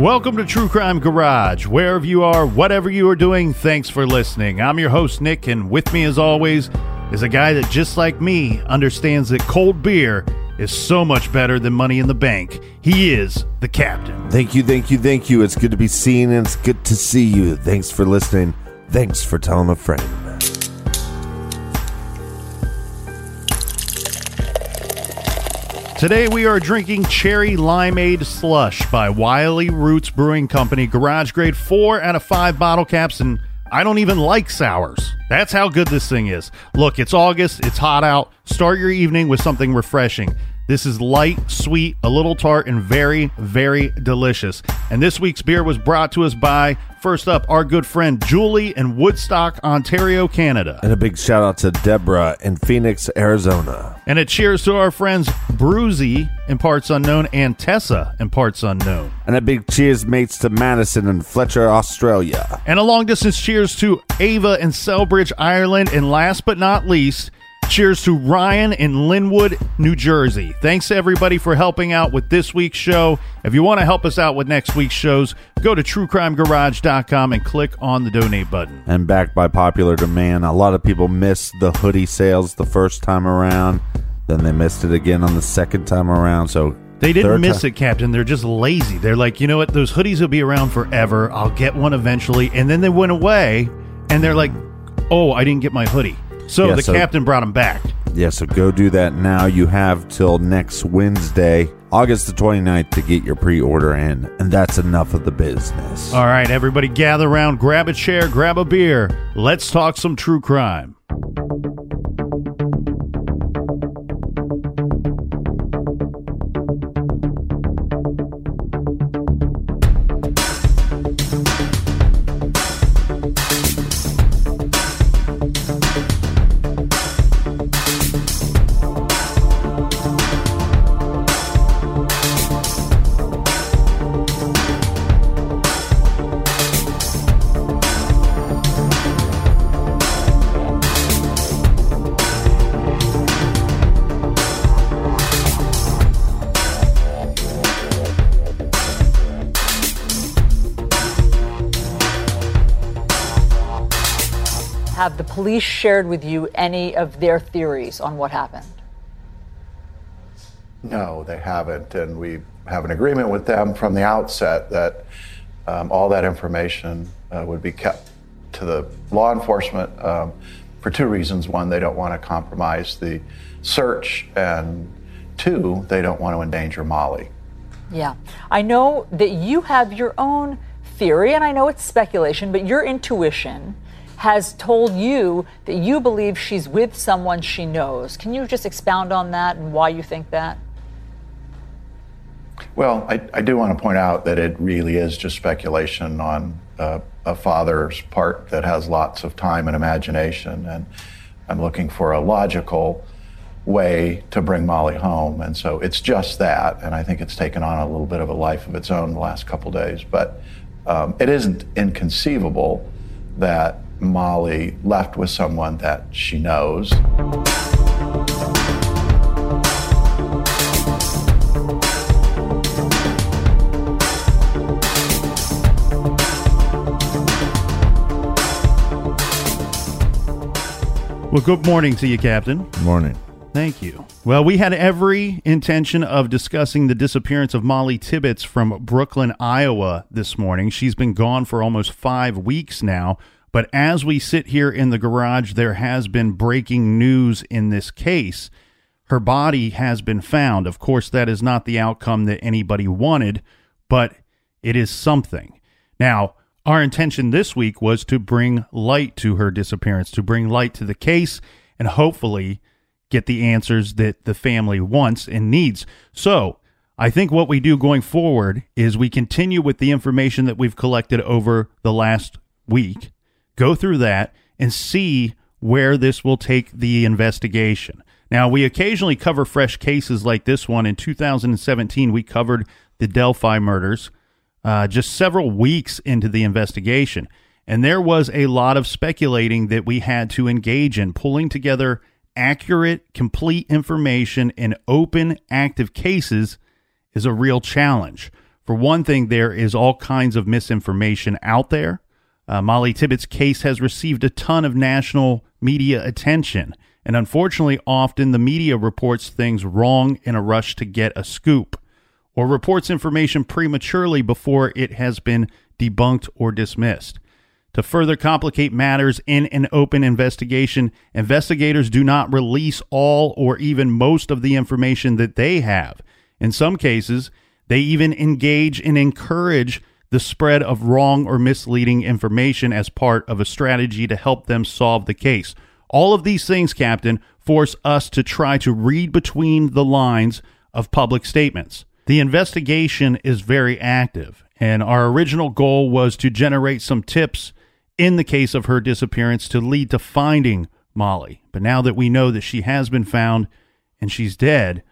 Welcome to True Crime Garage. Wherever you are, whatever you are doing, thanks for listening. I'm your host, Nick, and with me, as always, is a guy that, just like me, understands that cold beer is so much better than money in the bank. He is the captain. Thank you, thank you, thank you. It's good to be seen and it's good to see you. Thanks for listening. Thanks for telling a friend. Today we are drinking Cherry Limeade Slush by Wiley Roots Brewing Company, garage grade 4 out of 5 bottle caps, and I don't even like sours. That's how good this thing is. Look, it's August, it's hot out. Start your evening with something refreshing. This is light, sweet, a little tart, and very, very delicious. And this week's beer was brought to us by, first up, our good friend Julie in Woodstock, Ontario, Canada. And a big shout out to Deborah in Phoenix, Arizona. And a cheers to our friends Bruzy in parts unknown and Tessa in parts unknown. And a big cheers, mates, to Madison and Fletcher, Australia. And a long distance cheers to Ava in Celbridge, Ireland. And last but not least, cheers to Ryan in Linwood, New Jersey. Thanks to everybody for helping out with this week's show. If you want to help us out with next week's shows, go to truecrimegarage.com and click on the donate button. And backed by popular demand, a lot of people missed the hoodie sales the first time around. Then they missed it again on the second time around. So They didn't miss ti- it, Captain. They're just lazy. They're like, you know what? Those hoodies will be around forever. I'll get one eventually. And then they went away and they're like, oh, I didn't get my hoodie. So Yeah, the so- captain brought him back. Yeah, so go do that now. You have till next Wednesday, August the 29th, to get your pre order in. And that's enough of the business. All right, everybody gather around, grab a chair, grab a beer. Let's talk some true crime. Police shared with you any of their theories on what happened? No, they haven't, and we have an agreement with them from the outset that um, all that information uh, would be kept to the law enforcement um, for two reasons. One, they don't want to compromise the search, and two, they don't want to endanger Molly. Yeah. I know that you have your own theory, and I know it's speculation, but your intuition has told you that you believe she's with someone she knows. Can you just expound on that and why you think that? Well, I, I do want to point out that it really is just speculation on uh, a father's part that has lots of time and imagination, and I'm looking for a logical way to bring Molly home. And so it's just that, and I think it's taken on a little bit of a life of its own the last couple days. But um, it isn't inconceivable that Molly left with someone that she knows. Well, good morning to you, Captain. Good morning. Thank you. Well, we had every intention of discussing the disappearance of Molly Tibbetts from Brooklyn, Iowa this morning. She's been gone for almost five weeks now. But as we sit here in the garage, there has been breaking news in this case. Her body has been found. Of course, that is not the outcome that anybody wanted, but it is something. Now, our intention this week was to bring light to her disappearance, to bring light to the case, and hopefully get the answers that the family wants and needs. So, I think what we do going forward is we continue with the information that we've collected over the last week, go through that, and see where this will take the investigation. Now, we occasionally cover fresh cases like this one. In 2017, we covered the Delphi murders uh, just several weeks into the investigation. And there was a lot of speculating that we had to engage in, pulling together accurate, complete information in open, active cases is a real challenge. For one thing, there is all kinds of misinformation out there. Uh, Molly Tibbetts' case has received a ton of national media attention. And unfortunately, often the media reports things wrong in a rush to get a scoop or reports information prematurely before it has been debunked or dismissed. To further complicate matters in an open investigation, investigators do not release all or even most of the information that they have. In some cases, they even engage and encourage the spread of wrong or misleading information as part of a strategy to help them solve the case. All of these things, Captain, force us to try to read between the lines of public statements. The investigation is very active, and our original goal was to generate some tips in the case of her disappearance to lead to finding Molly. But now that we know that she has been found and she's dead,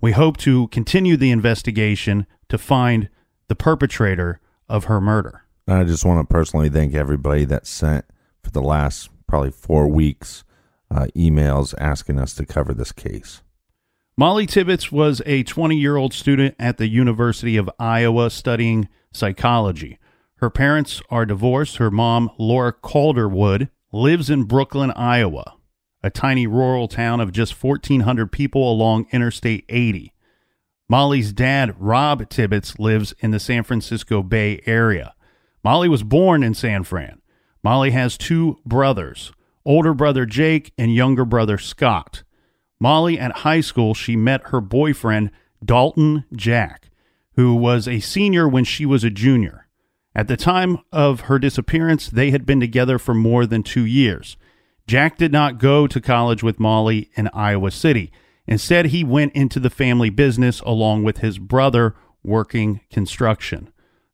we hope to continue the investigation to find the perpetrator of her murder. I just want to personally thank everybody that sent for the last probably four weeks uh, emails asking us to cover this case. Molly Tibbetts was a 20 year old student at the University of Iowa studying psychology. Her parents are divorced. Her mom, Laura Calderwood, lives in Brooklyn, Iowa, a tiny rural town of just 1,400 people along Interstate 80. Molly's dad, Rob Tibbetts, lives in the San Francisco Bay Area. Molly was born in San Fran. Molly has two brothers, older brother Jake and younger brother Scott. Molly at high school, she met her boyfriend, Dalton Jack, who was a senior when she was a junior. At the time of her disappearance, they had been together for more than two years. Jack did not go to college with Molly in Iowa City. Instead, he went into the family business along with his brother working construction.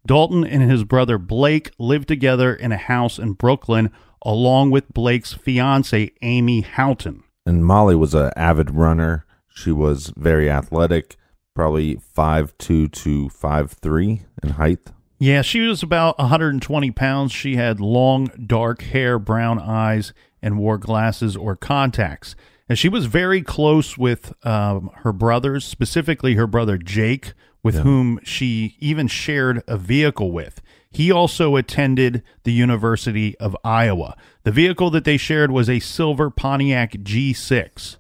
Dalton and his brother Blake lived together in a house in Brooklyn along with Blake's fiancee, Amy Houghton and Molly was an avid runner. She was very athletic, probably five two to five three in height. Yeah, she was about 120 pounds. She had long, dark hair, brown eyes, and wore glasses or contacts. And she was very close with um, her brothers, specifically her brother Jake, with yeah. whom she even shared a vehicle with. He also attended the University of Iowa. The vehicle that they shared was a silver Pontiac G6.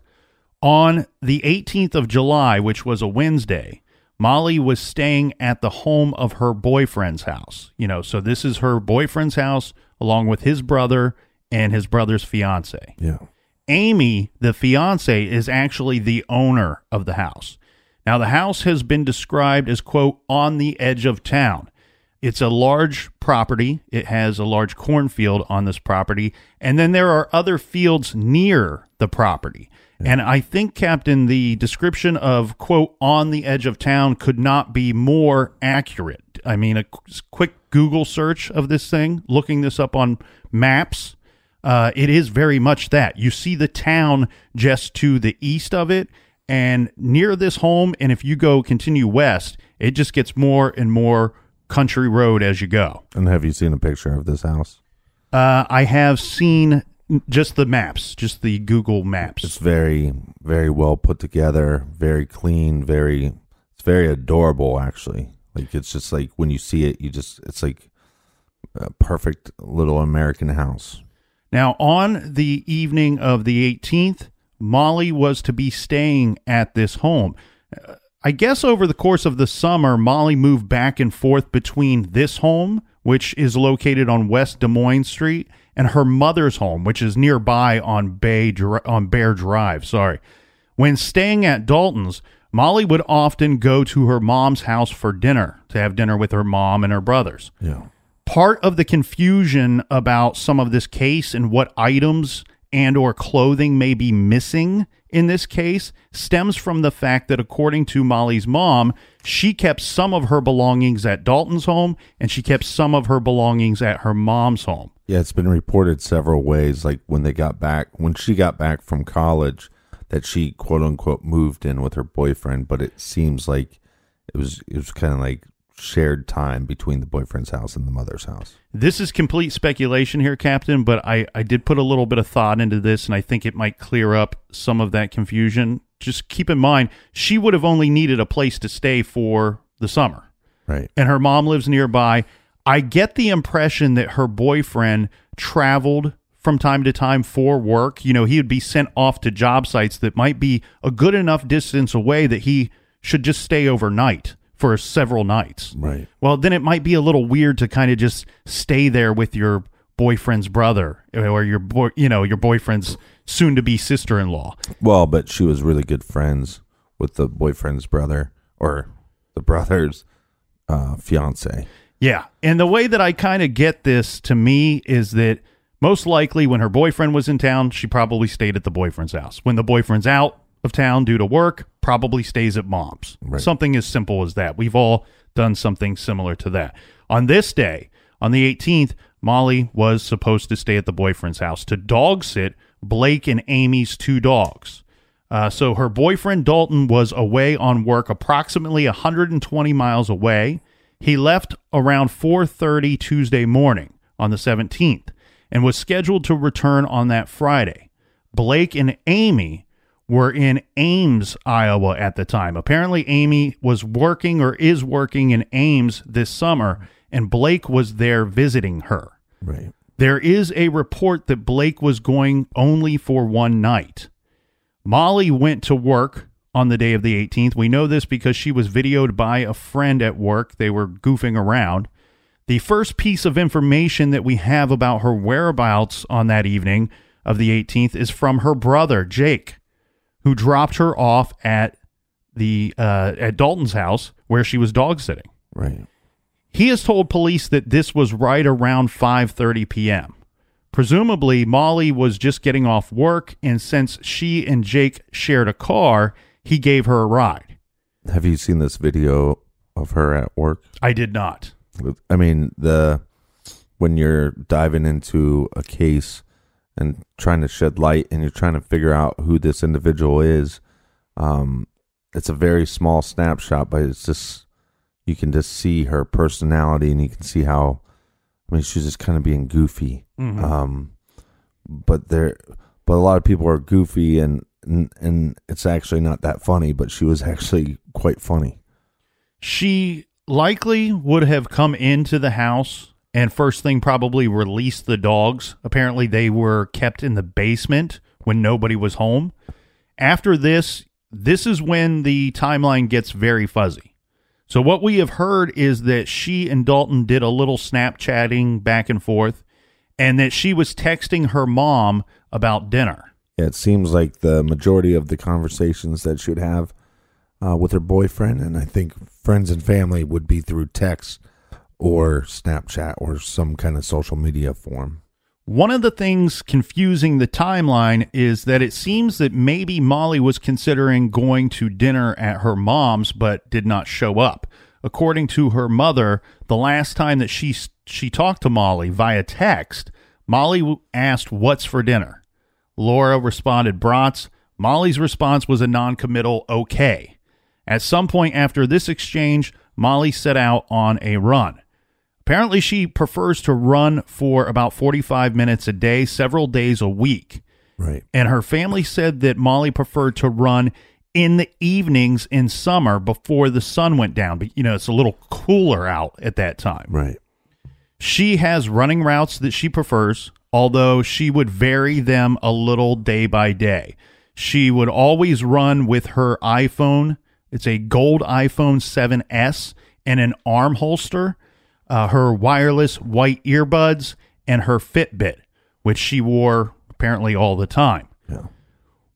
On the 18th of July, which was a Wednesday, Molly was staying at the home of her boyfriend's house. You know, so this is her boyfriend's house along with his brother and his brother's fiance. Yeah. Amy, the fiance, is actually the owner of the house. Now, the house has been described as, quote, on the edge of town. It's a large property. It has a large cornfield on this property. And then there are other fields near the property. And I think, Captain, the description of, quote, on the edge of town could not be more accurate. I mean, a qu- quick Google search of this thing, looking this up on maps, uh, it is very much that. You see the town just to the east of it and near this home. And if you go continue west, it just gets more and more country road as you go. And have you seen a picture of this house? Uh, I have seen just the maps, just the Google maps. It's very, very well put together, very clean, very, it's very adorable actually. Like it's just like when you see it, you just, it's like a perfect little American house. Now, on the evening of the 18th, Molly was to be staying at this home. Uh, I guess over the course of the summer, Molly moved back and forth between this home, which is located on West Des Moines Street, and her mother's home, which is nearby on Bay on Bear Drive. Sorry. When staying at Dalton's, Molly would often go to her mom's house for dinner to have dinner with her mom and her brothers Yeah. Part of the confusion about some of this case and what items and or clothing may be missing in this case stems from the fact that according to Molly's mom, she kept some of her belongings at Dalton's home and she kept some of her belongings at her mom's home. Yeah, it's been reported several ways. Like when they got back, when she got back from college, that she quote unquote moved in with her boyfriend. But it seems like it was it was kind of like shared time between the boyfriend's house and the mother's house. This is complete speculation here, Captain, but I, I did put a little bit of thought into this and I think it might clear up some of that confusion. Just keep in mind, she would have only needed a place to stay for the summer. Right. and her mom lives nearby. I get the impression that her boyfriend traveled from time to time for work. You know, he would be sent off to job sites that might be a good enough distance away that he should just stay overnight for several nights. Right. Well, then it might be a little weird to kind of just stay there with your boyfriend's brother or your boy, you know, your boyfriend's soon to be sister-in-law. Well, but she was really good friends with the boyfriend's brother or the brother's uh, fiance. Yeah. And the way that I kind of get this to me is that most likely when her boyfriend was in town, she probably stayed at the boyfriend's house. When the boyfriend's out of town due to work, probably stays at mom's. Right. Something as simple as that. We've all done something similar to that. On this day, on the 18th, Molly was supposed to stay at the boyfriend's house to dog sit Blake and Amy's two dogs. Uh, so her boyfriend Dalton was away on work approximately 120 miles away. He left around 4:30 Tuesday morning on the 17th and was scheduled to return on that Friday. Blake and Amy were in Ames, Iowa at the time. Apparently Amy was working or is working in Ames this summer and Blake was there visiting her. Right. There is a report that Blake was going only for one night. Molly went to work on the day of the 18th. We know this because she was videoed by a friend at work. They were goofing around. The first piece of information that we have about her whereabouts on that evening of the 18th is from her brother, Jake, who dropped her off at the uh, at Dalton's house where she was dog sitting. Right. He has told police that this was right around 5:30 p.m. Presumably, Molly was just getting off work, and since she and Jake shared a car, he gave her a ride. Have you seen this video of her at work? I did not. I mean, the when you're diving into a case and trying to shed light and you're trying to figure out who this individual is, um, it's a very small snapshot, but it's just you can just see her personality and you can see how I mean she's just kind of being goofy. Um, but there, but a lot of people are goofy and, and and it's actually not that funny, but she was actually quite funny. She likely would have come into the house and first thing probably released the dogs. Apparently, they were kept in the basement when nobody was home. After this, this is when the timeline gets very fuzzy. So, what we have heard is that she and Dalton did a little Snapchatting back and forth, and that she was texting her mom about dinner. It seems like the majority of the conversations that she would have uh, with her boyfriend, and I think friends and family, would be through text or Snapchat or some kind of social media form. One of the things confusing the timeline is that it seems that maybe Molly was considering going to dinner at her mom's but did not show up. According to her mother, the last time that she she talked to Molly via text, Molly asked what's for dinner. Laura responded brats. Molly's response was a non-committal okay. At some point after this exchange, Molly set out on a run. Apparently, she prefers to run for about 45 minutes a day, several days a week. Right. And her family said that Molly preferred to run in the evenings in summer before the sun went down. But, you know, it's a little cooler out at that time. Right. She has running routes that she prefers, although she would vary them a little day by day. She would always run with her iPhone. It's a gold iPhone 7S and an arm holster uh, her wireless white earbuds, and her Fitbit, which she wore apparently all the time. Yeah.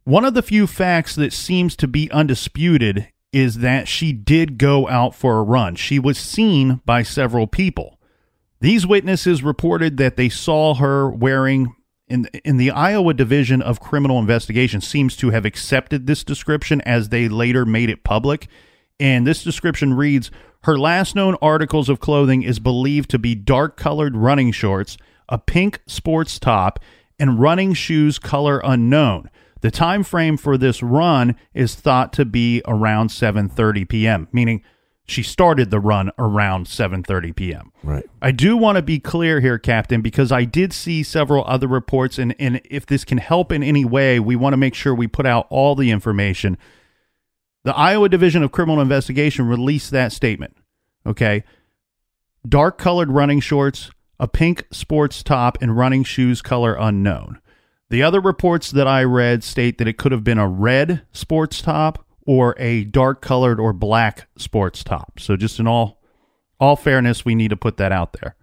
One of the few facts that seems to be undisputed is that she did go out for a run. She was seen by several people. These witnesses reported that they saw her wearing in in the Iowa Division of Criminal Investigation seems to have accepted this description as they later made it public. And this description reads her last known articles of clothing is believed to be dark colored running shorts, a pink sports top, and running shoes color unknown. The time frame for this run is thought to be around 7:30 p.m., meaning she started the run around 7:30 p.m. Right. I do want to be clear here, Captain, because I did see several other reports, and, and if this can help in any way, we want to make sure we put out all the information. The Iowa Division of Criminal Investigation released that statement. Okay. Dark colored running shorts, a pink sports top, and running shoes color unknown. The other reports that I read state that it could have been a red sports top or a dark colored or black sports top. So just in all all fairness, we need to put that out there.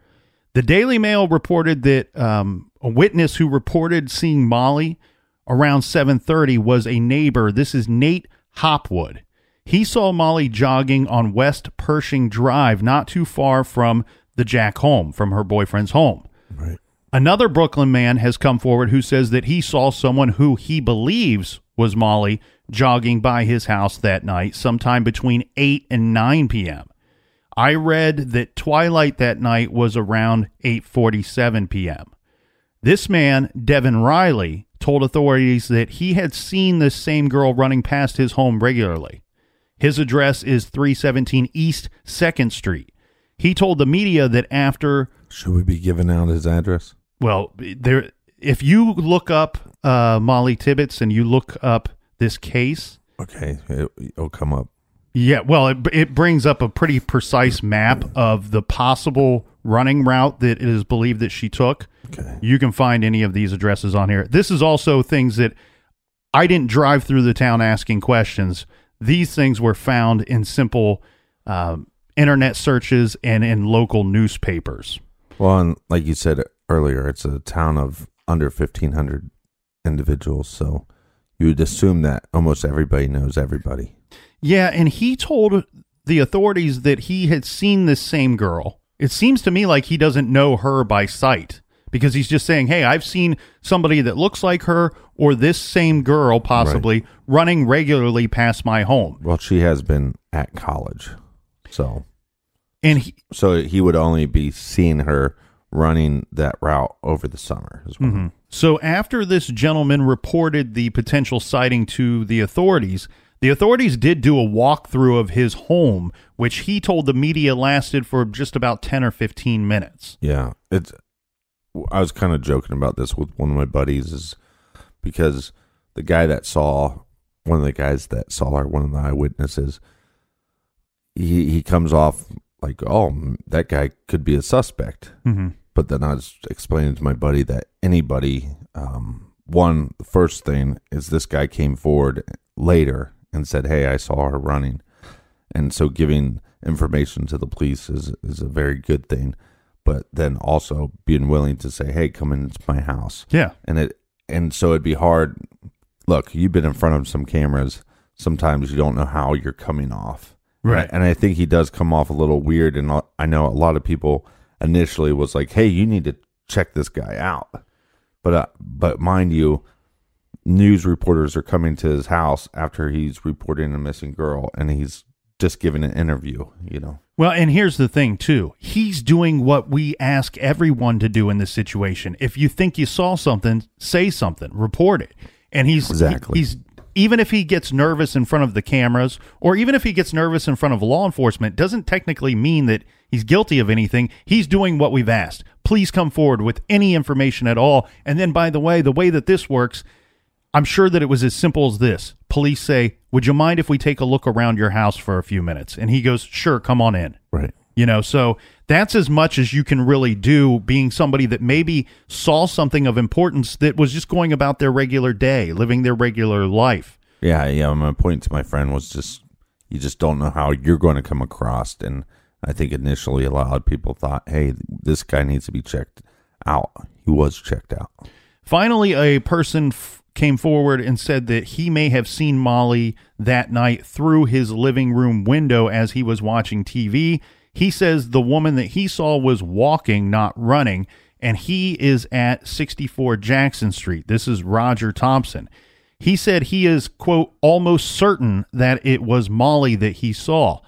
The Daily Mail reported that um, a witness who reported seeing Molly around 7:30 was a neighbor. This is Nate Hopwood. He saw Molly jogging on West Pershing Drive, not too far from the Jack home, from her boyfriend's home. Right. Another Brooklyn man has come forward who says that he saw someone who he believes was Molly jogging by his house that night, sometime between 8 and 9 p.m. I read that twilight that night was around 8:47 p.m. This man, Devin Riley, told authorities that he had seen this same girl running past his home regularly. His address is 317 East 2nd Street. He told the media that after Should we be giving out his address? well, there if you look up uh, Molly Tibbetts and you look up this case, Okay, it'll come up. Yeah, well, it, it brings up a pretty precise map of the possible running route that it is believed that she took. Okay. You can find any of these addresses on here. This is also things that I didn't drive through the town asking questions. These things were found in simple um, internet searches and in local newspapers. Well, and like you said earlier, it's a town of under 1,500 individuals, so you would assume that almost everybody knows everybody. Yeah, and he told the authorities that he had seen this same girl. It seems to me like he doesn't know her by sight because he's just saying, "Hey, I've seen somebody that looks like her or this same girl possibly running regularly past my home." Well, she has been at college, so And he, so he would only be seeing her running that route over the summer as well. Mm-hmm. So after this gentleman reported the potential sighting to the authorities, the authorities did do a walkthrough of his home, which he told the media lasted for just about 10 or 15 minutes. Yeah, it's. I was kind of joking about this with one of my buddies, is because the guy that saw one of the guys that saw her, one of the eyewitnesses, he he comes off like, oh, that guy could be a suspect. Mm-hmm. But then I was explaining to my buddy that anybody, um, one, the first thing is this guy came forward later and said, hey, I saw her running. And so giving information to the police is, is a very good thing. But then also being willing to say, hey, come into my house. Yeah. And it, and so it'd be hard. Look, you've been in front of some cameras. Sometimes you don't know how you're coming off. Right. And I think he does come off a little weird. And I know a lot of people initially was like, "Hey, you need to check this guy out." But uh, but mind you, news reporters are coming to his house after he's reporting a missing girl, and he's just giving an interview. You know. Well, and here's the thing too. He's doing what we ask everyone to do in this situation. If you think you saw something, say something, report it. And he's Exactly. he's even if he gets nervous in front of the cameras or even if he gets nervous in front of law enforcement doesn't technically mean that he's guilty of anything. He's doing what we've asked. Please come forward with any information at all. And then by the way, the way that this works, I'm sure that it was as simple as this. Police say, "Would you mind if we take a look around your house for a few minutes?" And he goes, "Sure, come on in." Right. You know, so that's as much as you can really do being somebody that maybe saw something of importance that was just going about their regular day, living their regular life. Yeah, yeah. My point to my friend was just you just don't know how you're going to come across, and I think initially a lot of people thought, "Hey, this guy needs to be checked out." He was checked out. Finally, a person f- came forward and said that he may have seen Molly that night through his living room window as he was watching TV. He says the woman that he saw was walking, not running, and he is at 64 Jackson Street. This is Roger Thompson. He said he is, quote, almost certain that it was Molly that he saw.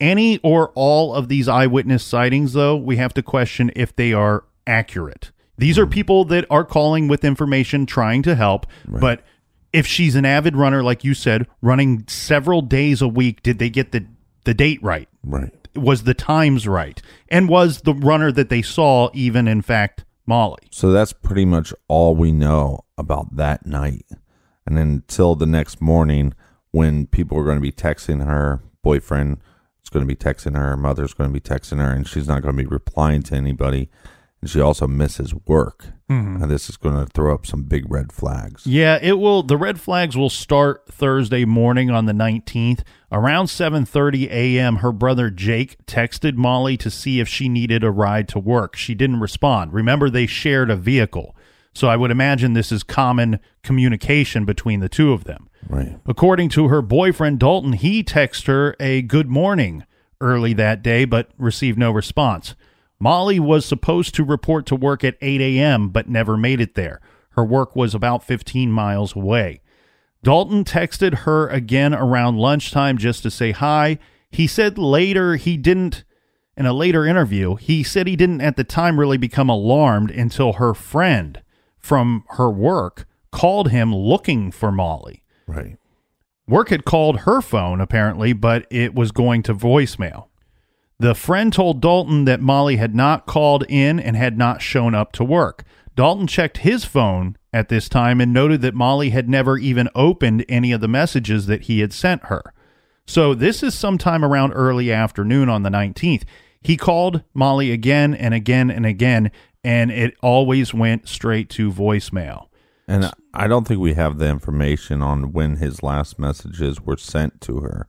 Any or all of these eyewitness sightings, though, we have to question if they are accurate. These are people that are calling with information, trying to help. But if she's an avid runner, like you said, running several days a week, did they get the, the date right? Right. Was the times right? And was the runner that they saw even, in fact, Molly? So that's pretty much all we know about that night. And until the next morning, when people are going to be texting her boyfriend, is going to be texting her, her mother's going to be texting her, and she's not going to be replying to anybody. And she also misses work. Mm-hmm. And this is going to throw up some big red flags. Yeah, it will. The red flags will start Thursday morning on the 19th. Around 7:30 a.m., her brother Jake texted Molly to see if she needed a ride to work. She didn't respond. Remember they shared a vehicle. So I would imagine this is common communication between the two of them. Right. According to her boyfriend Dalton, he texted her a good morning early that day but received no response. Molly was supposed to report to work at 8 a.m. but never made it there. Her work was about 15 miles away. Dalton texted her again around lunchtime just to say hi. He said later he didn't, in a later interview, he said he didn't at the time really become alarmed until her friend from her work called him looking for Molly. Right. Work had called her phone, apparently, but it was going to voicemail. The friend told Dalton that Molly had not called in and had not shown up to work. Dalton checked his phone at this time and noted that Molly had never even opened any of the messages that he had sent her. So this is sometime around early afternoon on the 19th. He called Molly again and again and again, and it always went straight to voicemail. And I don't think we have the information on when his last messages were sent to her.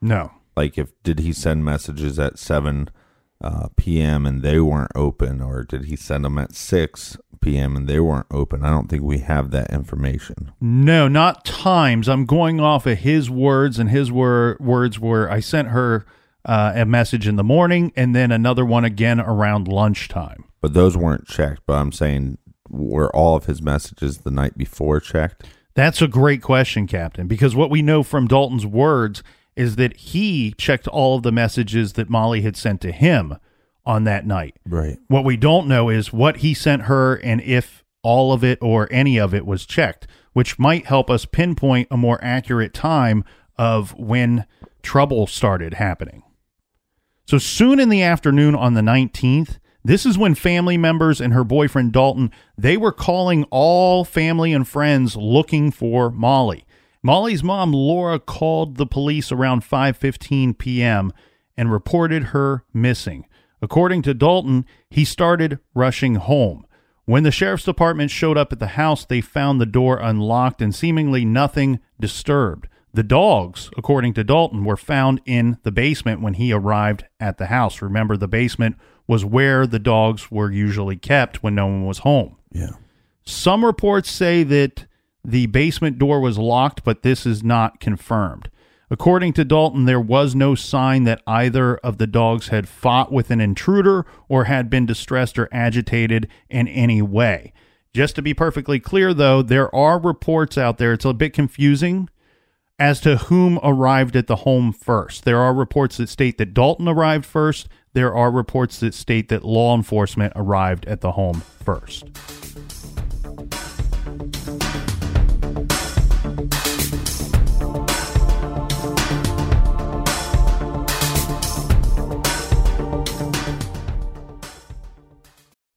No. Like, if did he send messages at seven uh, p.m. and they weren't open, or did he send them at six p.m. and they weren't open? I don't think we have that information. No, not times. I'm going off of his words, and his wor- words were I sent her uh, a message in the morning and then another one again around lunchtime. But those weren't checked. But I'm saying, were all of his messages the night before checked? That's a great question, Captain, because what we know from Dalton's words is that he checked all of the messages that Molly had sent to him on that night. Right. What we don't know is what he sent her and if all of it or any of it was checked, which might help us pinpoint a more accurate time of when trouble started happening. So soon in the afternoon on the 19th, this is when family members and her boyfriend Dalton, they were calling all family and friends looking for Molly. Molly's mom Laura called the police around 5:15 p.m. and reported her missing. According to Dalton, he started rushing home. When the sheriff's department showed up at the house, they found the door unlocked and seemingly nothing disturbed. The dogs, according to Dalton, were found in the basement when he arrived at the house. Remember, the basement was where the dogs were usually kept when no one was home. Yeah. Some reports say that the basement door was locked, but this is not confirmed. According to Dalton, there was no sign that either of the dogs had fought with an intruder or had been distressed or agitated in any way. Just to be perfectly clear, though, there are reports out there. It's a bit confusing as to whom arrived at the home first. There are reports that state that Dalton arrived first. There are reports that state that law enforcement arrived at the home first.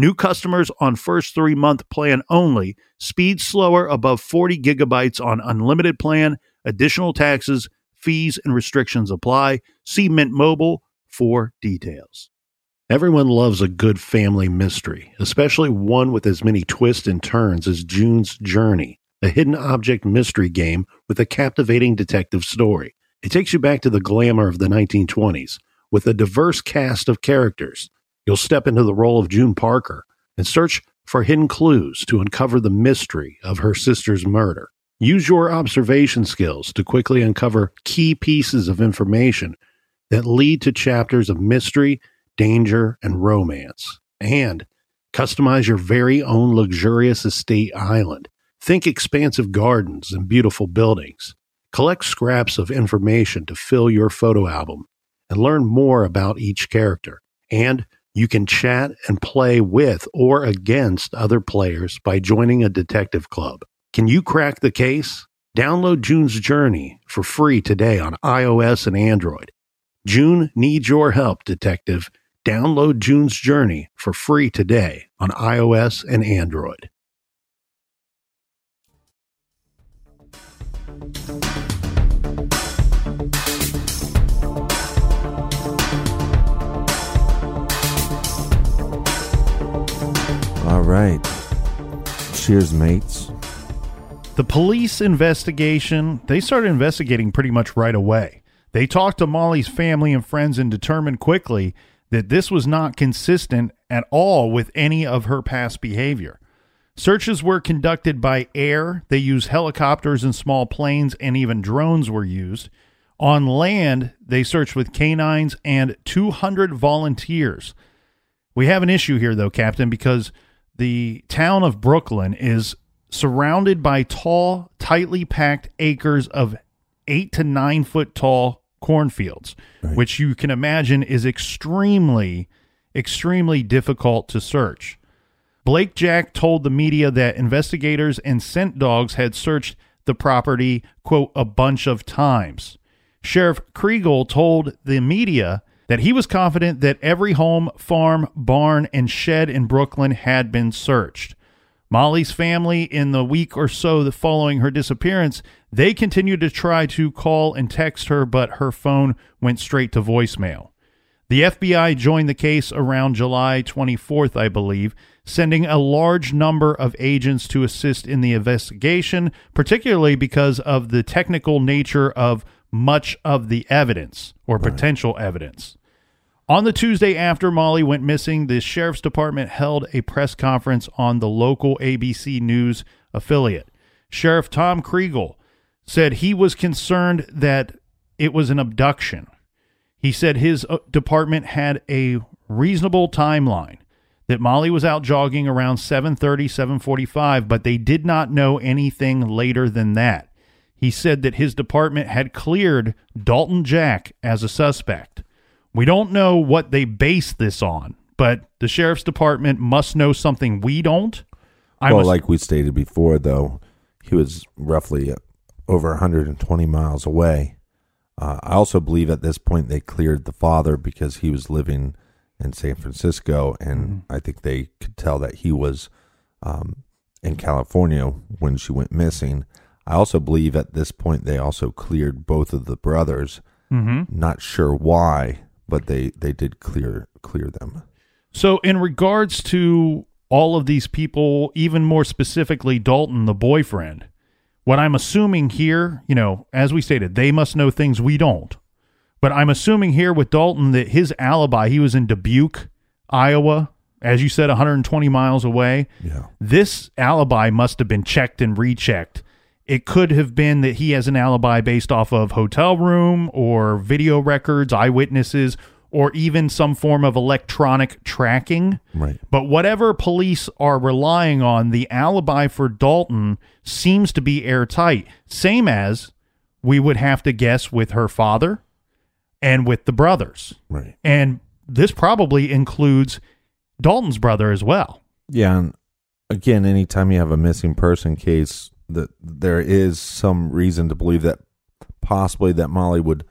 New customers on first three month plan only. Speed slower above 40 gigabytes on unlimited plan. Additional taxes Fees and restrictions apply. See Mint Mobile for details. Everyone loves a good family mystery, especially one with as many twists and turns as June's Journey, a hidden object mystery game with a captivating detective story. It takes you back to the glamour of the 1920s with a diverse cast of characters. You'll step into the role of June Parker and search for hidden clues to uncover the mystery of her sister's murder. Use your observation skills to quickly uncover key pieces of information that lead to chapters of mystery, danger, and romance. And customize your very own luxurious estate island. Think expansive gardens and beautiful buildings. Collect scraps of information to fill your photo album and learn more about each character. And you can chat and play with or against other players by joining a detective club. Can you crack the case? Download June's Journey for free today on iOS and Android. June needs your help, detective. Download June's Journey for free today on iOS and Android. Right. Cheers, mates. The police investigation, they started investigating pretty much right away. They talked to Molly's family and friends and determined quickly that this was not consistent at all with any of her past behavior. Searches were conducted by air, they used helicopters and small planes, and even drones were used. On land, they searched with canines and 200 volunteers. We have an issue here, though, Captain, because the town of Brooklyn is surrounded by tall, tightly packed acres of eight to nine foot tall cornfields, Right. which you can imagine is extremely, extremely difficult to search. Blake Jack told the media that investigators and scent dogs had searched the property, quote, a bunch of times. Sheriff Kriegel told the media that he was confident that every home, farm, barn, and shed in Brooklyn had been searched. Molly's family, in the week or so following her disappearance, they continued to try to call and text her, but her phone went straight to voicemail. The FBI joined the case around July 24th, I believe, sending a large number of agents to assist in the investigation, particularly because of the technical nature of much of the evidence or potential evidence. On the Tuesday after Molly went missing, the sheriff's department held a press conference on the local ABC News affiliate. Sheriff Tom Kriegel said he was concerned that it was an abduction. He said his uh, department had a reasonable timeline that Molly was out jogging around 7:30, 7:45, but they did not know anything later than that. He said that his department had cleared Dalton Jack as a suspect. We don't know what they base this on, but the sheriff's department must know something we don't. I well, must- like we stated before, though, he was roughly over 120 miles away. Uh, I also believe at this point they cleared the father because he was living in San Francisco, and Mm-hmm. I think they could tell that he was um, in California when she went missing. I also believe at this point they also cleared both of the brothers. Mhm. Not sure why, but they they did clear clear them. So, in regards to all of these people, even more specifically Dalton, the boyfriend, what I'm assuming here, you know, as we stated, they must know things we don't. But I'm assuming here with Dalton that his alibi, he was in Dubuque, Iowa, as you said, 120 miles away. Yeah. This alibi must have been checked and rechecked. It could have been that he has an alibi based off of hotel room or video records, eyewitnesses, or even some form of electronic tracking. Right. But whatever police are relying on, the alibi for Dalton seems to be airtight. Same as we would have to guess with her father and with the brothers. Right. And this probably includes Dalton's brother as well. Yeah, and again, anytime you have a missing person case, that there is some reason to believe that possibly that Molly would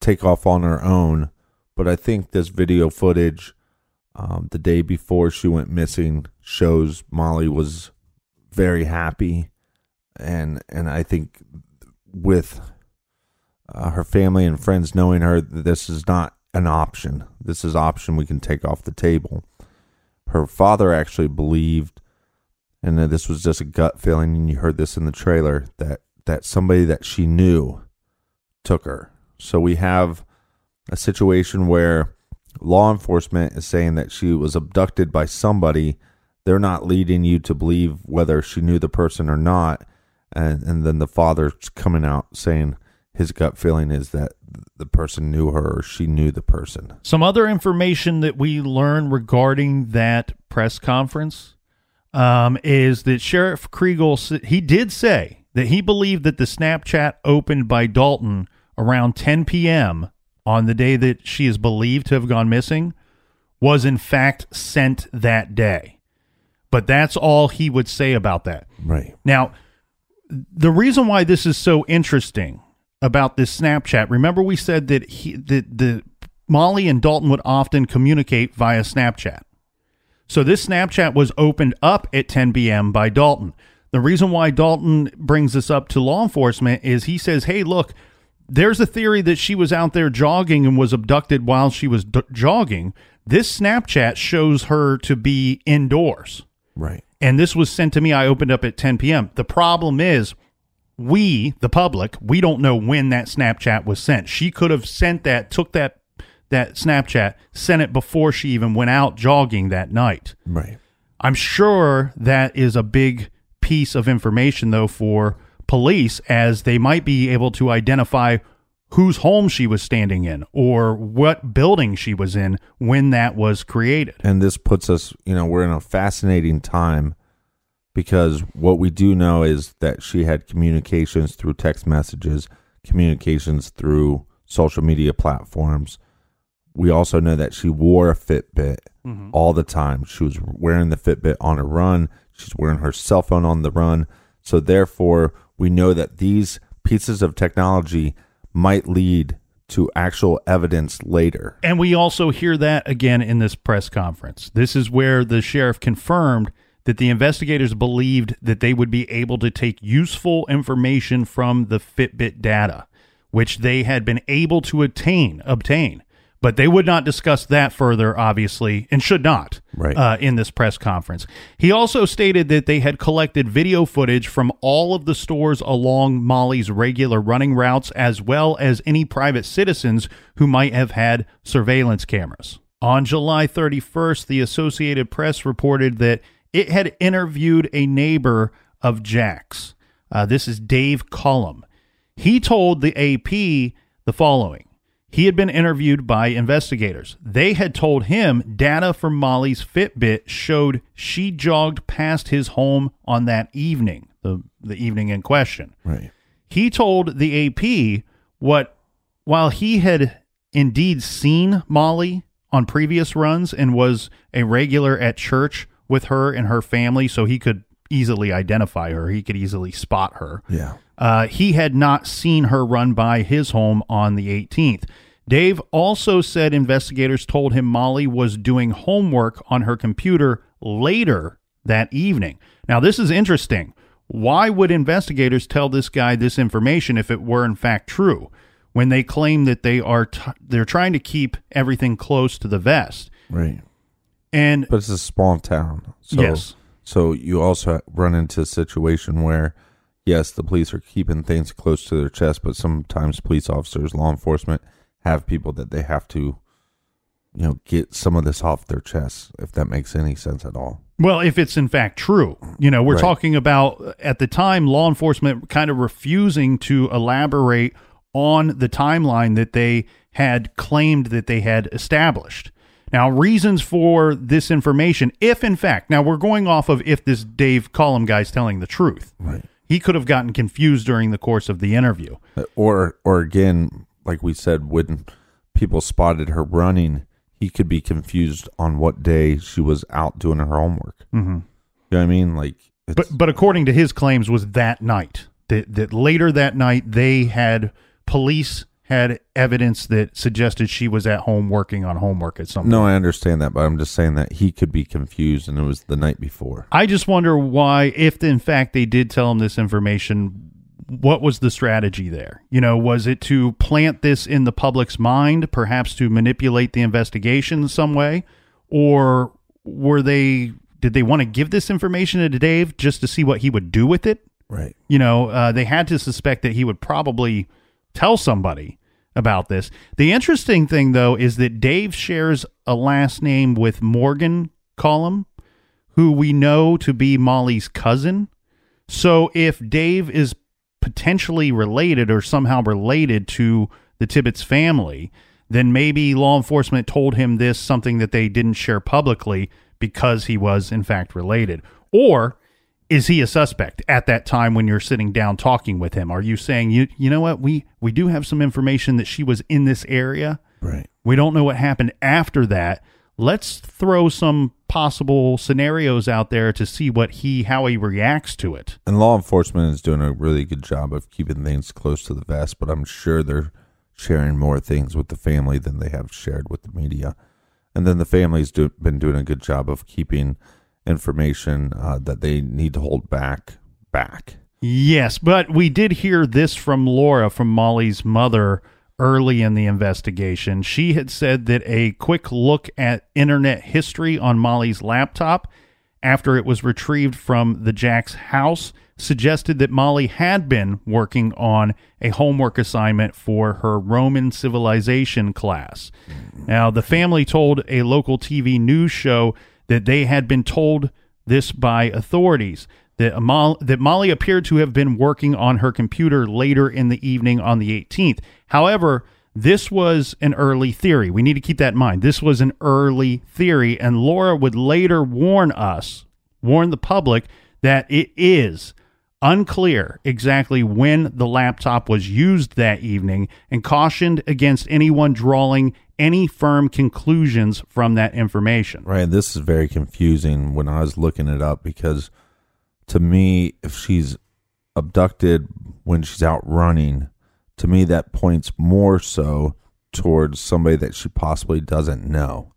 take off on her own. But I think this video footage, um, the day before she went missing, shows Molly was very happy, and and I think with uh, her family and friends knowing her this is not an option. This is option we can take off the table. Her father actually believed, and this was just a gut feeling, and you heard this in the trailer that that somebody that she knew took her. So we have a situation where law enforcement is saying that she was abducted by somebody. They're not leading you to believe whether she knew the person or not. And, and then the father's coming out saying his gut feeling is that the person knew her or she knew the person. Some other information that we learned regarding that press conference um, is that Sheriff Kriegel, he did say that he believed that the Snapchat opened by Dalton around 10 p.m. on the day that she is believed to have gone missing was in fact sent that day. But that's all he would say about that. Right. Now, the reason why this is so interesting about this Snapchat, remember we said that he that the Molly and Dalton would often communicate via Snapchat. So this Snapchat was opened up at 10 p.m. by Dalton. The reason why Dalton brings this up to law enforcement is he says, "Hey, look, there's a theory that she was out there jogging and was abducted while she was d- jogging. This Snapchat shows her to be indoors." Right. and this was sent to me. I opened up at 10 p.m. The problem is, we, the public, we don't know when that Snapchat was sent. She could have sent that, took that that Snapchat, sent it before she even went out jogging that night. Right. I'm sure that is a big piece of information, though, for police, as they might be able to identify whose home she was standing in or what building she was in when that was created. and this puts us you know we're in a fascinating time because what we do know is that she had communications through text messages communications through social media platforms we also know that she wore a fitbit mm-hmm. all the time. She was wearing the fitbit on a run. She's wearing her cell phone on the run. So therefore we know that these pieces of technology might lead to actual evidence later. And we also hear that again in this press conference. This is where the sheriff confirmed that the investigators believed that they would be able to take useful information from the Fitbit data, which they had been able to attain, obtain. But they would not discuss that further, obviously, and should not Right. uh, in this press conference. He also stated that they had collected video footage from all of the stores along Molly's regular running routes, as well as any private citizens who might have had surveillance cameras. On July 31st, the Associated Press reported that it had interviewed a neighbor of Jack's. Uh, this is Dave Cullum. He told the AP the following. He had been interviewed by investigators. They had told him data from Molly's Fitbit showed she jogged past his home on that evening, the, the evening in question. right He told the AP what, while he had indeed seen Molly on previous runs and was a regular at church with her and her family, so he could easily identify her, he could easily spot her. yeah Uh, he had not seen her run by his home on the 18th. Dave also said investigators told him Molly was doing homework on her computer later that evening. Now, this is interesting. Why would investigators tell this guy this information if it were in fact true? When they claim that they are t- they're trying to keep everything close to the vest. right And But it's a small town. So, Yes. So you also run into a situation where, yes, the police are keeping things close to their chest, but sometimes police officers, law enforcement, have people that they have to, you know, get some of this off their chest, if that makes any sense at all. Well, if it's in fact true, you know, we're Right. talking about uh, at the time law enforcement kind of refusing to elaborate on the timeline that they had claimed that they had established. Now, reasons for this information, if in fact, now we're going off of if this Dave Collum guy's telling the truth. Right. He could have gotten confused during the course of the interview. Uh, or, or again, like we said, when people spotted her running, he could be confused on what day she was out doing her homework. Mm-hmm. You know what I mean? Like, it's, But but according to his claims was that night. That that later that night they had police had evidence that suggested she was at home working on homework at some no, I understand that, but I'm just saying that he could be confused, and it was the night before. I just wonder why, if in fact they did tell him this information, what was the strategy there? You know, was it to plant this in the public's mind, perhaps to manipulate the investigation in some way, or were they did they want to give this information to Dave just to see what he would do with it? Right. You know, uh, they had to suspect that he would probably tell somebody about this. The interesting thing, though, is that Dave shares a last name with Morgan Collum, who we know to be Molly's cousin. So if Dave is potentially related or somehow related to the Tibbetts family, then maybe law enforcement told him this, something that they didn't share publicly because he was, in fact, related. Or is he a suspect at that time when you're sitting down talking with him? Are you saying you you know what we we do have some information that she was in this area. Right. We don't know what happened after that. Let's throw some possible scenarios out there to see what he how he reacts to it. And law enforcement is doing a really good job of keeping things close to the vest, but I'm sure they're sharing more things with the family than they have shared with the media. And then the family's do, been doing a good job of keeping information uh, that they need to hold back back. Yes, but we did hear this from Laura, from Molly's mother, early in the investigation. She had said that a quick look at internet history on Molly's laptop after it was retrieved from the Jack's house suggested that Molly had been working on a homework assignment for her Roman civilization class. Now, the family told a local TV news show that they had been told this by authorities that, that Molly appeared to have been working on her computer later in the evening on the 18th. However, this was an early theory. We need to keep that in mind. This was an early theory, and Laura would later warn us, warn the public, that it is unclear exactly when the laptop was used that evening and cautioned against anyone drawing any firm conclusions from that information. Right. This is very confusing when I was looking it up because to me, if she's abducted when she's out running, to me that points more so towards somebody that she possibly doesn't know.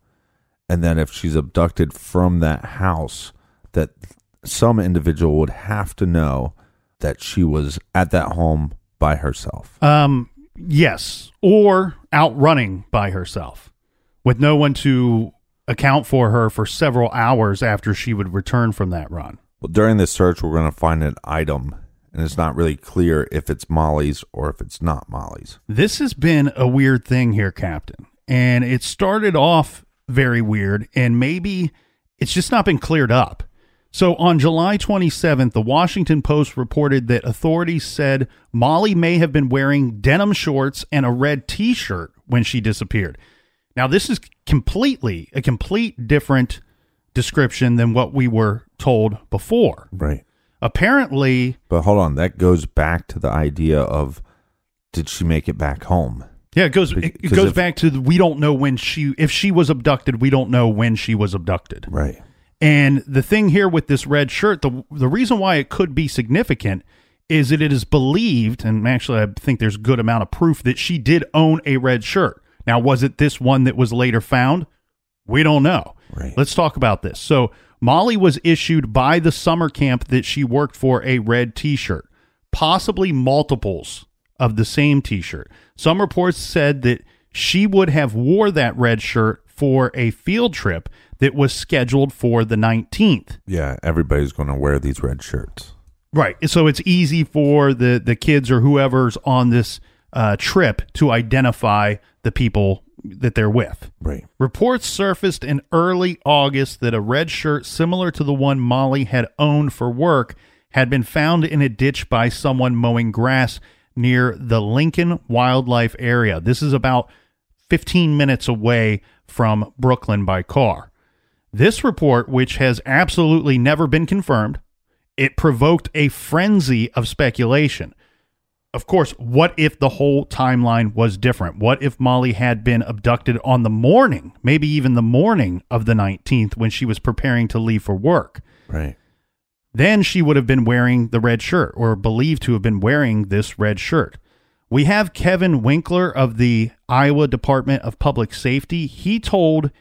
And then if she's abducted from that house, that some individual would have to know that she was at that home by herself. Um, yes, or out running by herself with no one to account for her for several hours after she would return from that run. Well, during this search, we're going to find an item, and it's not really clear if it's Molly's or if it's not Molly's. This has been a weird thing here, Captain. And it started off very weird, and maybe it's just not been cleared up. So on July 27th, the Washington Post reported that authorities said Molly may have been wearing denim shorts and a red t shirt when she disappeared. Now, this is completely a complete different description than what we were told before. Right. Apparently, But hold on, that goes back to the idea of did she make it back home? yeah, it goes it, goes if- back to the, we don't know when she if she was abducted, we don't know when she was abducted. Right. And the thing here with this red shirt, the the reason why it could be significant is that it is believed, and actually I think there's a good amount of proof that she did own a red shirt. Now, was it this one that was later found? We don't know. Right. Let's talk about this. So Molly was issued by the summer camp that she worked for a red T-shirt, possibly multiples of the same T-shirt. Some reports said that she would have wore that red shirt for a field trip that was scheduled for the 19th. Yeah, everybody's going to wear these red shirts. Right. So it's easy for the the kids or whoever's on this uh, trip to identify the people that they're with. Right. Reports surfaced in early August that a red shirt similar to the one Molly had owned for work had been found in a ditch by someone mowing grass near the Lincoln Wildlife Area. This is about 15 minutes away from Brooklyn by car. This report, which has absolutely never been confirmed, it provoked a frenzy of speculation. Of course, what if the whole timeline was different? What if Molly had been abducted on the morning, maybe even the morning of the 19th when she was preparing to leave for work? Right. Then she would have been wearing the red shirt or believed to have been wearing this red shirt. We have Kevin Winkler of the Iowa Department of Public Safety. He told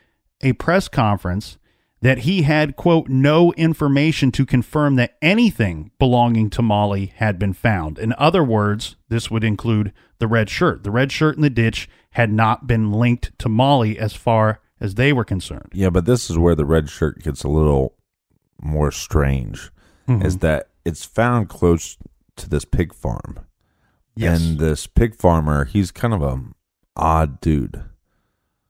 a press conference that he had, quote, no information to confirm that anything belonging to Molly had been found. In other words, this would include the red shirt. The red shirt in the ditch had not been linked to Molly as far as they were concerned. Yeah, but this is where the red shirt gets a little more strange. Mhm. Is that it's found close to this pig farm. Yes. And this pig farmer, he's kind of a odd dude.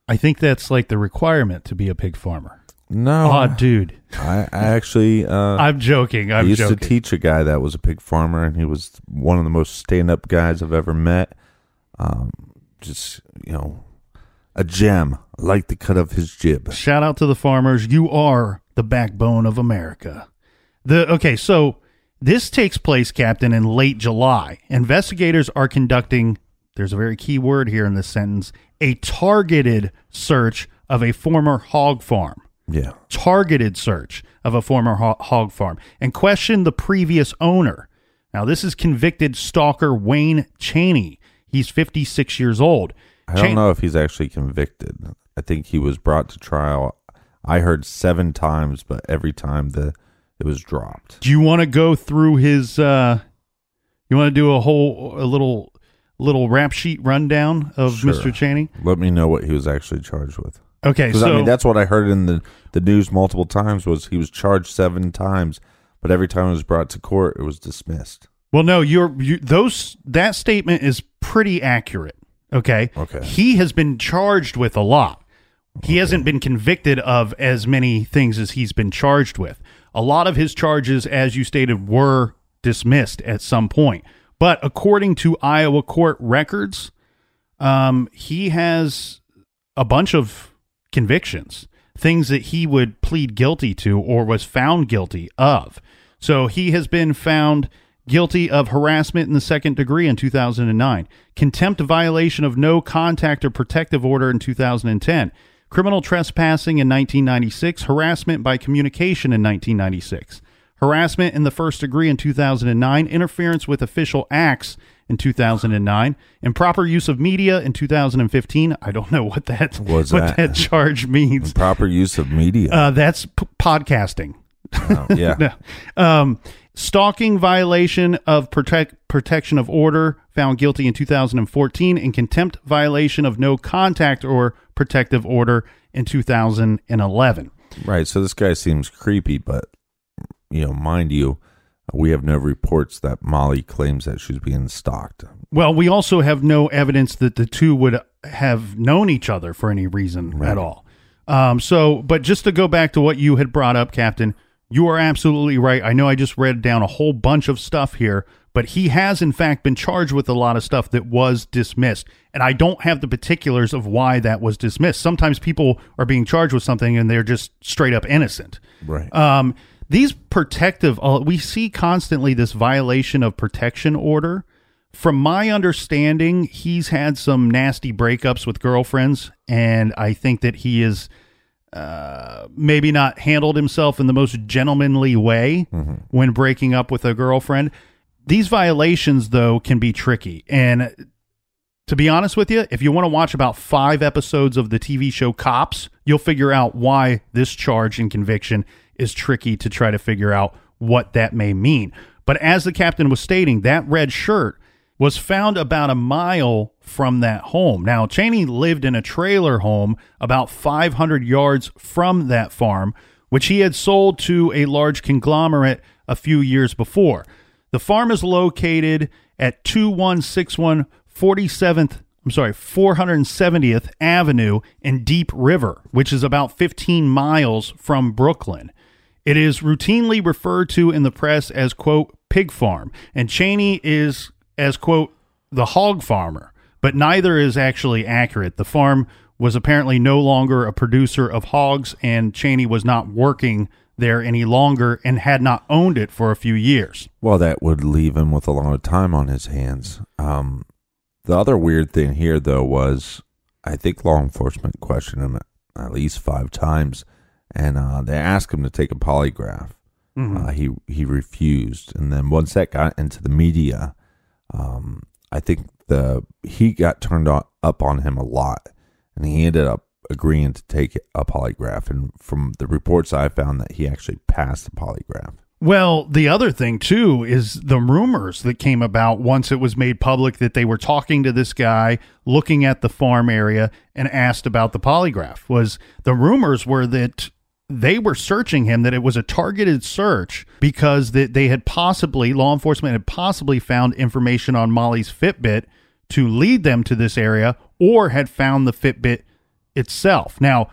I think that's like the requirement to be a pig farmer. No. Odd dude. I, I actually uh I'm joking. I'm I used joking. to teach a guy that was a pig farmer, and he was one of the most stand-up guys I've ever met. Um, just you know, a gem. I like the cut of his jib. Shout out to the farmers. You are the backbone of America. The okay, so this takes place, Captain, in late July. Investigators are conducting. There's a very key word here in this sentence: a targeted search of a former hog farm. Yeah, targeted search of a former ho- hog farm and questioned the previous owner. Now, this is convicted stalker Wayne Cheney. He's 56 years old. I don't know if he's actually convicted. I think he was brought to trial. I heard seven times, but every time the it was dropped. Do you want to go through his? uh You want to do a whole, a little, little rap sheet rundown of Sure. Mr. Cheney? Let me know what he was actually charged with. Okay, so I mean that's what I heard in the the news multiple times was he was charged seven times, but every time it was brought to court, it was dismissed. Well, no, you're you, those that statement is pretty accurate. Okay. Okay. He has been charged with a lot. He hasn't been convicted of as many things as he's been charged with. A lot of his charges, as you stated, were dismissed at some point. But according to Iowa court records, um, he has a bunch of convictions, things that he would plead guilty to or was found guilty of. So he has been found guilty of harassment in the second degree in 2009, contempt violation of no contact or protective order in 2010, criminal trespassing in 1996, harassment by communication in 1996, harassment in the first degree in 2009, interference with official acts in 2009, improper use of media in 2015. I don't know what that Was what that? that charge means. Proper use of media. Uh, that's p- podcasting. Oh, yeah. No. Um, stalking violation of protect protection of order found guilty in 2014 and contempt violation of no contact or protective order in 2011. Right. So this guy seems creepy, but you know, mind you, we have no reports that Molly claims that she's being stalked. Well, we also have no evidence that the two would have known each other for any reason at all. Um, so, but just to go back to what you had brought up, Captain, you are absolutely right. I know I just read down a whole bunch of stuff here, but he has in fact been charged with a lot of stuff that was dismissed. And I don't have the particulars of why that was dismissed. Sometimes people are being charged with something and they're just straight up innocent. Right. Um, these protective, uh, we see constantly this violation of protection order. From my understanding, he's had some nasty breakups with girlfriends, and I think that he is uh, maybe not handled himself in the most gentlemanly way when breaking up with a girlfriend. These violations, though, can be tricky. And to be honest with you, if you want to watch about five episodes of the TV show Cops, you'll figure out why this charge and conviction is tricky to try to figure out what that may mean. But as the captain was stating, that red shirt was found about a mile from that home. Now, Cheney lived in a trailer home about 500 yards from that farm, which he had sold to a large conglomerate a few years before. The farm is located at 2161 47th, I'm sorry, 470th Avenue in Deep River, which is about 15 miles from Brooklyn. It is routinely referred to in the press as, quote, pig farm, and Cheney is as, quote, the hog farmer, but neither is actually accurate. The farm was apparently no longer a producer of hogs, and Cheney was not working there any longer and had not owned it for a few years. Well, that would leave him with a lot of time on his hands. Um, the other weird thing here, though, was I think law enforcement questioned him at least five times, and uh, they asked him to take a polygraph. Uh, he he refused, and then once that got into the media, um, I think the he got turned on, up on him a lot, and he ended up agreeing to take a polygraph. And from the reports I found, that he actually passed the polygraph. Well, the other thing too is the rumors that came about once it was made public that they were talking to this guy, looking at the farm area, and asked about the polygraph. Was the rumors were that they were searching him, that it was a targeted search because that they had possibly law enforcement had possibly found information on Molly's Fitbit to lead them to this area, or had found the Fitbit itself. Now,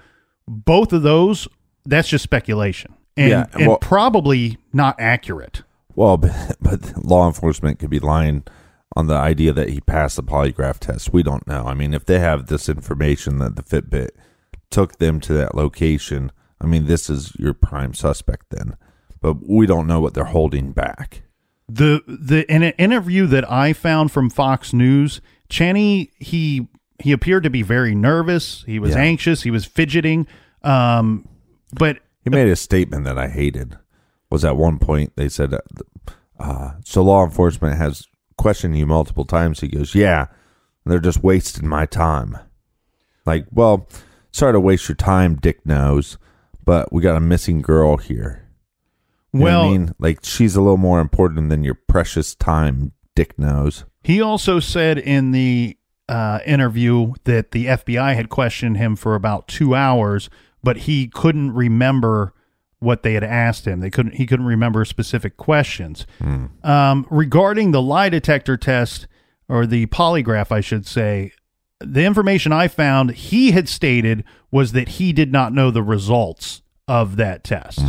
both of those, that's just speculation and, Yeah, and well- probably not accurate. Well, but, but law enforcement could be lying on the idea that he passed the polygraph test. We don't know. I mean, if they have this information that the Fitbit took them to that location, I mean, this is your prime suspect then. But we don't know what they're holding back. The the in an interview that I found from Fox News, Cheney he he appeared to be very nervous. He was Yeah. anxious. He was fidgeting. Um, but He made a statement that I hated. Was at one point they said, uh, uh, "So law enforcement has questioned you multiple times." He goes, "Yeah, they're just wasting my time." Like, well, sorry to waste your time, Dick knows, but we got a missing girl here. You know well, I mean, like she's a little more important than your precious time, Dick knows. He also said in the uh, interview that the FBI had questioned him for about two hours, but he couldn't remember what they had asked him. They couldn't. He couldn't remember specific questions um, regarding the lie detector test or the polygraph, I should say. The information I found, he had stated was that he did not know the results of that test.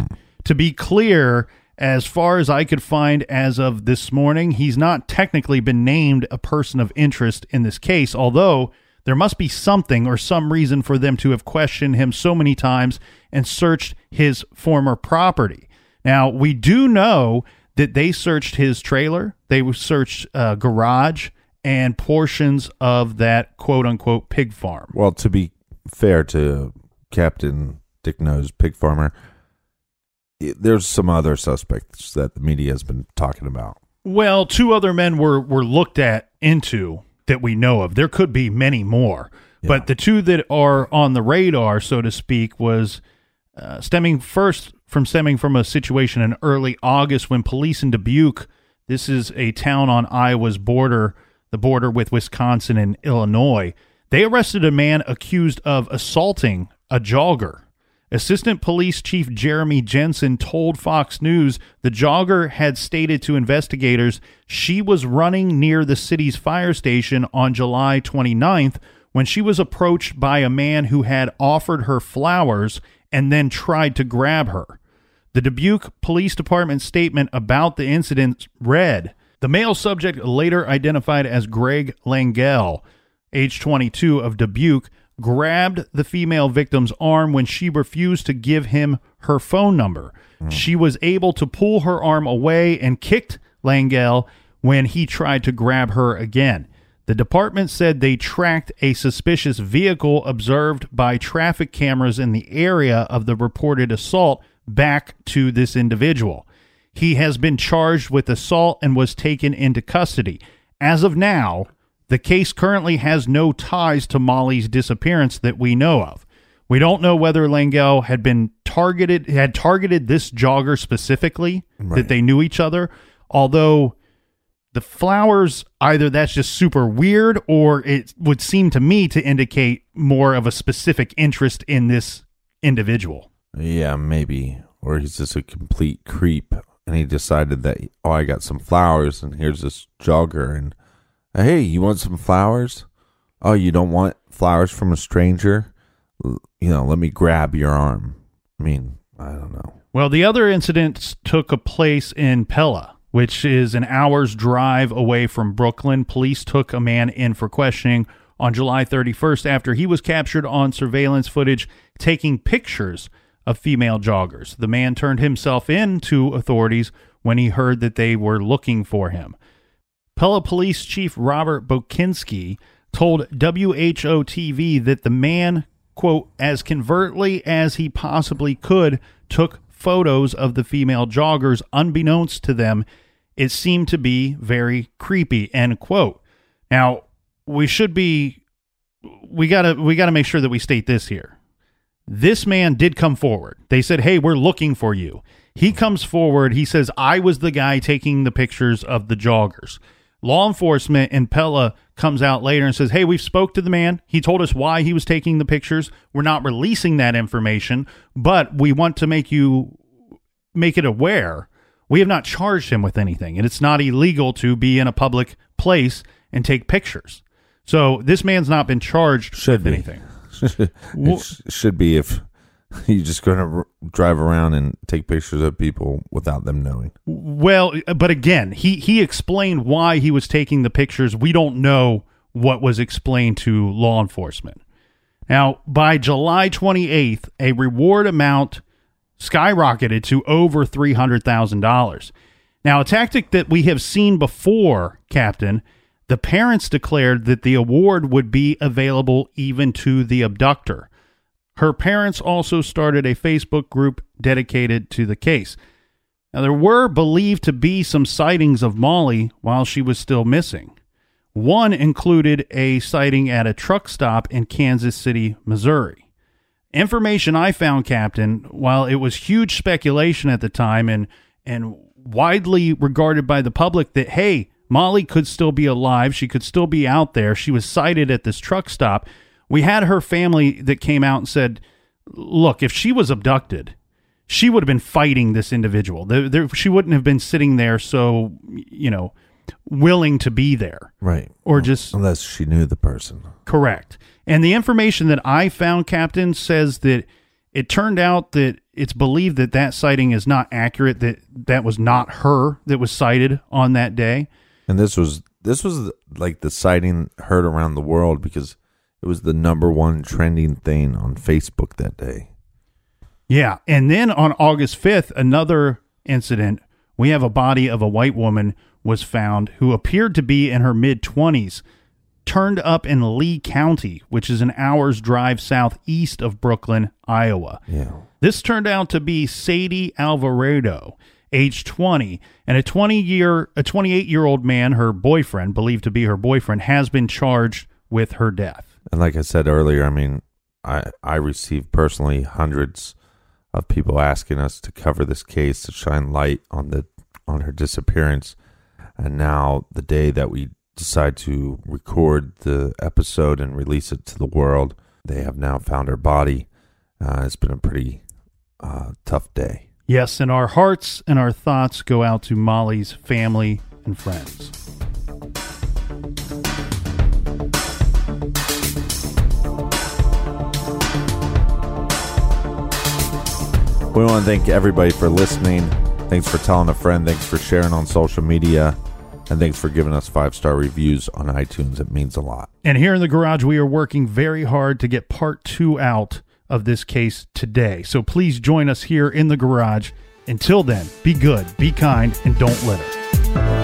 To be clear, as far as I could find as of this morning, he's not technically been named a person of interest in this case, although there must be something or some reason for them to have questioned him so many times and searched his former property. Now, we do know that they searched his trailer, they searched uh, garage and portions of that quote unquote pig farm. Well, to be fair to Captain Dick Nose Pig Farmer, there's some other suspects that the media has been talking about. Well, two other men were were looked at into that we know of. There could be many more, but the two that are on the radar, so to speak, was uh, stemming first from stemming from a situation in early August when police in Dubuque, this is a town on Iowa's border, the border with Wisconsin and Illinois, they arrested a man accused of assaulting a jogger. Assistant Police Chief Jeremy Jensen told Fox News the jogger had stated to investigators she was running near the city's fire station on July 29th when she was approached by a man who had offered her flowers and then tried to grab her. The Dubuque Police Department statement about the incident read The male subject, later identified as Greg Langell, age 22 of Dubuque, grabbed the female victim's arm when she refused to give him her phone number. Hmm. She was able to pull her arm away and kicked Langell when he tried to grab her again. The department said they tracked a suspicious vehicle observed by traffic cameras in the area of the reported assault back to this individual. He has been charged with assault and was taken into custody. As of now, the case currently has no ties to Molly's disappearance that we know of. We don't know whether Langell had been targeted had targeted this jogger specifically that they knew each other, although the flowers either that's just super weird or it would seem to me to indicate more of a specific interest in this individual. Yeah, maybe. Or he's just a complete creep and he decided that, oh, I got some flowers and here's this jogger. And hey, you want some flowers? Oh, you don't want flowers from a stranger? You know, let me grab your arm. I mean, I don't know. Well, the other incidents took a place in Pella, which is an hour's drive away from Brooklyn. Police took a man in for questioning on July 31st after he was captured on surveillance footage taking pictures of female joggers. The man turned himself in to authorities when he heard that they were looking for him. Pella Police Chief Robert Bokinski told WHO TV that the man, quote, as covertly as he possibly could, took photos of the female joggers unbeknownst to them. It seemed to be very creepy, end quote. Now, we should be we gotta we gotta make sure that we state this here. This man did come forward. They said, Hey, we're looking for you. He comes forward. He says, I was the guy taking the pictures of the joggers. Law enforcement and Pella comes out later and says, Hey, we've spoke to the man. He told us why he was taking the pictures. We're not releasing that information, but we want to make you make it aware. We have not charged him with anything, and it's not illegal to be in a public place and take pictures. So this man's not been charged Should with be. anything. It sh- should be if you're just going to r- drive around and take pictures of people without them knowing. Well, but again, he he explained why he was taking the pictures. We don't know what was explained to law enforcement. Now, by July 28th, a reward amount skyrocketed to over $300,000. Now, a tactic that we have seen before, Captain, the parents declared that the award would be available even to the abductor. Her parents also started a Facebook group dedicated to the case. Now, there were believed to be some sightings of Molly while she was still missing. One included a sighting at a truck stop in Kansas City, Missouri. Information I found, Captain, while it was huge speculation at the time and, and widely regarded by the public that, hey, Molly could still be alive, she could still be out there, she was sighted at this truck stop. We had her family that came out and said, look, if she was abducted, she would have been fighting this individual. There, there, she wouldn't have been sitting there so, you know, willing to be there. Right. Or just Unless she knew the person. correct. And the information that I found, Captain, says that it turned out that it's believed that that sighting is not accurate. That that was not her that was sighted on that day. And this was this was like the sighting heard around the world because it was the number one trending thing on Facebook that day. Yeah. And then on August 5th, another incident, we have a body of a white woman was found who appeared to be in her mid 20s, turned up in Lee County, which is an hour's drive southeast of Brooklyn, Iowa. Yeah. This turned out to be Sadie Alvarado, age 20, and a 20 year a 28 year old man, her boyfriend, believed to be her boyfriend, has been charged with her death. And like I said earlier, I mean, I I received personally hundreds of people asking us to cover this case to shine light on the on her disappearance. And now the day that we decide to record the episode and release it to the world, they have now found her body. Uh, it's been a pretty uh, tough day. Yes, and our hearts and our thoughts go out to Molly's family and friends. We want to thank everybody for listening. Thanks for telling a friend. Thanks for sharing on social media. And thanks for giving us five star reviews on iTunes. It means a lot. And here in the garage, we are working very hard to get part two out of this case today. So please join us here in the garage. Until then, be good, be kind, and don't litter.